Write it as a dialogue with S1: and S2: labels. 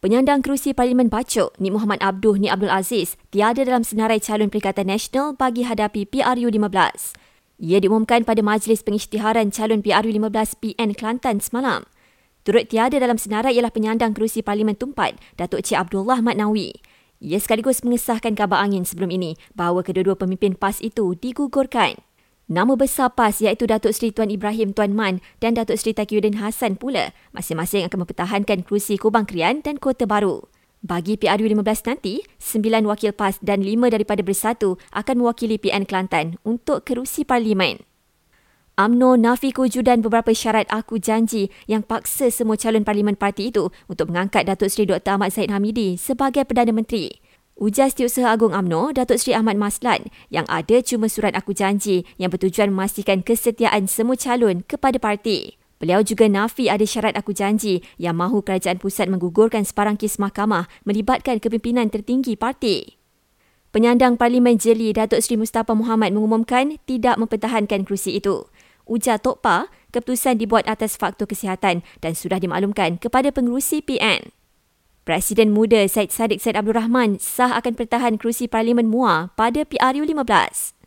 S1: Penyandang kerusi Parlimen Bacok, Ni Muhammad Abduh Ni Abdul Aziz, tiada dalam senarai calon Perikatan Nasional bagi hadapi PRU15. Ia diumumkan pada Majlis Pengisytiharan Calon PRU15 PN Kelantan semalam. Turut tiada dalam senarai ialah penyandang kerusi Parlimen Tumpat, Datuk Cik Abdullah Mat Nawi. Ia sekaligus mengesahkan kabar angin sebelum ini bahawa kedua-dua pemimpin PAS itu digugurkan. Nama besar PAS iaitu Datuk Seri Tuan Ibrahim Tuan Man dan Datuk Seri Taqiyuddin Hassan pula masing-masing akan mempertahankan kerusi Kubang Krian dan Kota Baru. Bagi PRU15 nanti, sembilan wakil PAS dan lima daripada bersatu akan mewakili PN Kelantan untuk kerusi parlimen. AMNO nafi kewujudan beberapa syarat aku janji yang paksa semua calon parlimen parti itu untuk mengangkat Datuk Seri Dr. Ahmad Zaid Hamidi sebagai Perdana Menteri. Ujar Setiausaha Agung AMNO, Datuk Seri Ahmad Maslan, yang ada cuma surat aku janji yang bertujuan memastikan kesetiaan semua calon kepada parti. Beliau juga nafi ada syarat aku janji yang mahu kerajaan pusat menggugurkan sebarang kes mahkamah melibatkan kepimpinan tertinggi parti. Penyandang Parlimen Jeli Datuk Seri Mustafa Muhammad mengumumkan tidak mempertahankan kerusi itu. Ujar Tok Pa, keputusan dibuat atas faktor kesihatan dan sudah dimaklumkan kepada pengerusi PN. Presiden muda Syed Saddiq Syed Abdul Rahman sah akan pertahan kerusi Parlimen MUA pada PRU 15.